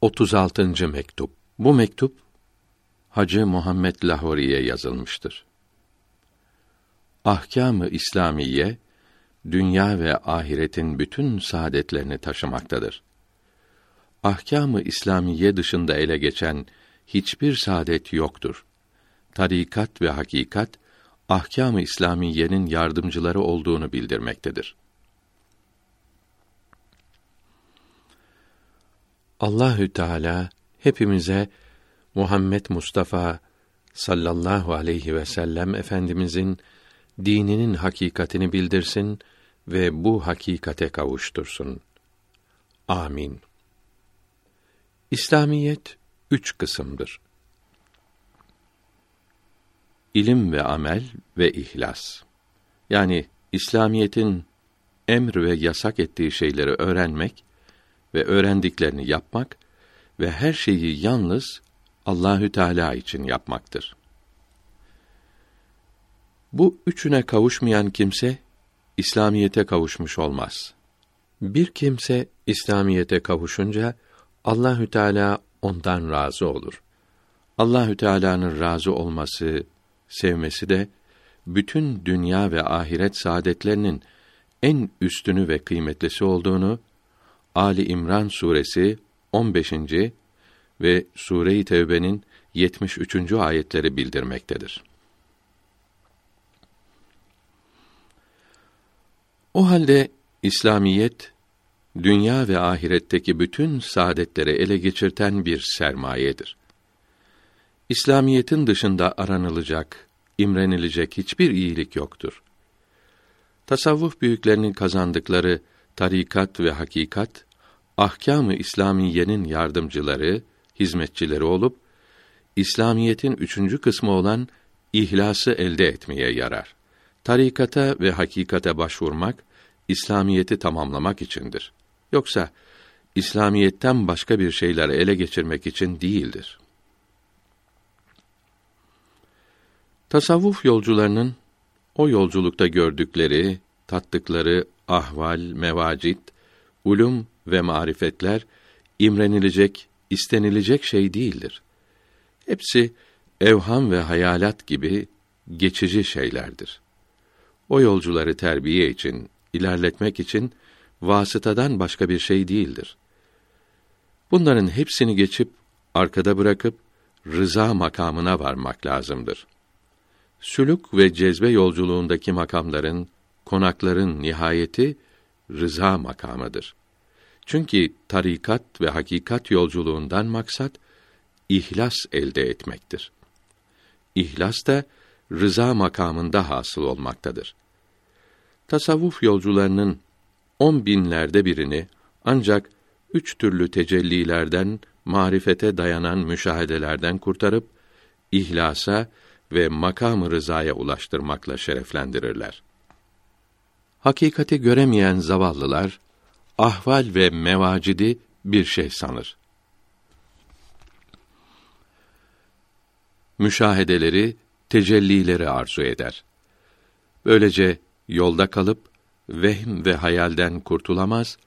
36. mektup. Bu mektup Hacı Muhammed Lahori'ye yazılmıştır. Ahkâm-ı İslamiye dünya ve ahiretin bütün saadetlerini taşımaktadır. Ahkâm-ı İslamiye dışında ele geçen hiçbir saadet yoktur. Tarikat ve hakikat ahkâm-ı İslamiyenin yardımcıları olduğunu bildirmektedir. Allahü Teala hepimize Muhammed Mustafa sallallahu aleyhi ve sellem efendimizin dininin hakikatini bildirsin ve bu hakikate kavuştursun. Amin. İslamiyet üç kısımdır. İlim ve amel ve ihlas. Yani İslamiyetin emr ve yasak ettiği şeyleri öğrenmek ve öğrendiklerini yapmak ve her şeyi yalnız Allahü Teala için yapmaktır. Bu üçüne kavuşmayan kimse İslamiyete kavuşmuş olmaz. Bir kimse İslamiyete kavuşunca Allahü Teala ondan razı olur. Allahü Teala'nın razı olması, sevmesi de bütün dünya ve ahiret saadetlerinin en üstünü ve kıymetlisi olduğunu Ali İmran suresi 15. ve Sure-i Tevbe'nin 73. ayetleri bildirmektedir. O halde İslamiyet dünya ve ahiretteki bütün saadetleri ele geçirten bir sermayedir. İslamiyetin dışında aranılacak, imrenilecek hiçbir iyilik yoktur. Tasavvuf büyüklerinin kazandıkları tarikat ve hakikat ahkâm-ı İslamiyenin yardımcıları, hizmetçileri olup İslamiyetin üçüncü kısmı olan ihlası elde etmeye yarar. Tarikata ve hakikate başvurmak İslamiyeti tamamlamak içindir. Yoksa İslamiyetten başka bir şeyler ele geçirmek için değildir. Tasavvuf yolcularının o yolculukta gördükleri, tattıkları ahval, mevacit, ulum ve marifetler imrenilecek, istenilecek şey değildir. Hepsi evham ve hayalat gibi geçici şeylerdir. O yolcuları terbiye için, ilerletmek için vasıtadan başka bir şey değildir. Bunların hepsini geçip arkada bırakıp rıza makamına varmak lazımdır. Sülük ve cezbe yolculuğundaki makamların, konakların nihayeti rıza makamıdır. Çünkü tarikat ve hakikat yolculuğundan maksat ihlas elde etmektir. İhlas da rıza makamında hasıl olmaktadır. Tasavvuf yolcularının on binlerde birini ancak üç türlü tecellilerden, marifete dayanan müşahedelerden kurtarıp, ihlasa ve makam-ı rızaya ulaştırmakla şereflendirirler. Hakikati göremeyen zavallılar, ahval ve mevacidi bir şey sanır. Müşahedeleri, tecellileri arzu eder. Böylece yolda kalıp vehm ve hayalden kurtulamaz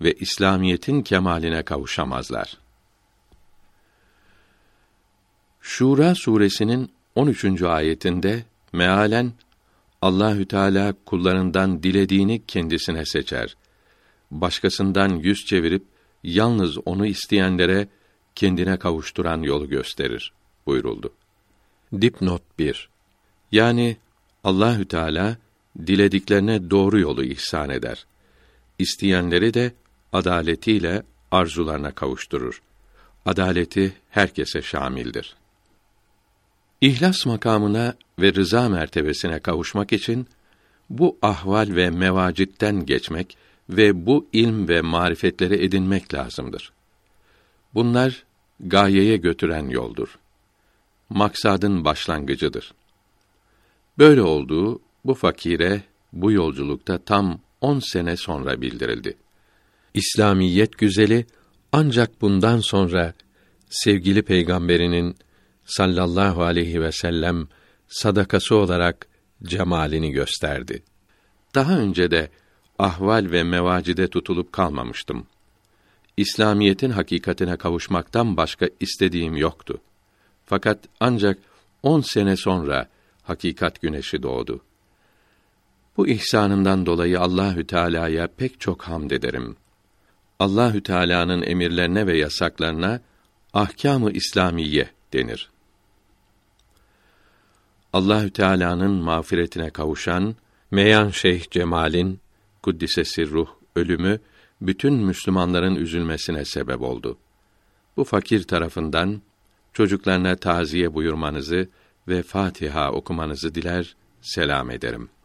ve İslamiyetin kemaline kavuşamazlar. Şura suresinin 13. ayetinde mealen Allahü Teala kullarından dilediğini kendisine seçer. Başkasından yüz çevirip yalnız onu isteyenlere kendine kavuşturan yolu gösterir buyuruldu. Dipnot 1. Yani Allahü Teala dilediklerine doğru yolu ihsan eder. İsteyenleri de adaletiyle arzularına kavuşturur. Adaleti herkese şamildir. İhlas makamına ve rıza mertebesine kavuşmak için bu ahval ve mevacitten geçmek ve bu ilm ve marifetleri edinmek lazımdır. Bunlar gayeye götüren yoldur. Maksadın başlangıcıdır. Böyle olduğu bu fakire bu yolculukta tam on sene sonra bildirildi. İslamiyet güzeli ancak bundan sonra sevgili peygamberinin sallallahu aleyhi ve sellem sadakası olarak cemalini gösterdi. Daha önce de ahval ve mevacide tutulup kalmamıştım. İslamiyetin hakikatine kavuşmaktan başka istediğim yoktu. Fakat ancak on sene sonra hakikat güneşi doğdu. Bu ihsanından dolayı Allahü Teala'ya pek çok hamd ederim. Allahü Teala'nın emirlerine ve yasaklarına ahkamı İslamiye denir. Allahü Teala'nın mağfiretine kavuşan Meyan Şeyh Cemal'in kuddise ruh ölümü bütün Müslümanların üzülmesine sebep oldu. Bu fakir tarafından çocuklarına taziye buyurmanızı ve Fatiha okumanızı diler, selam ederim.''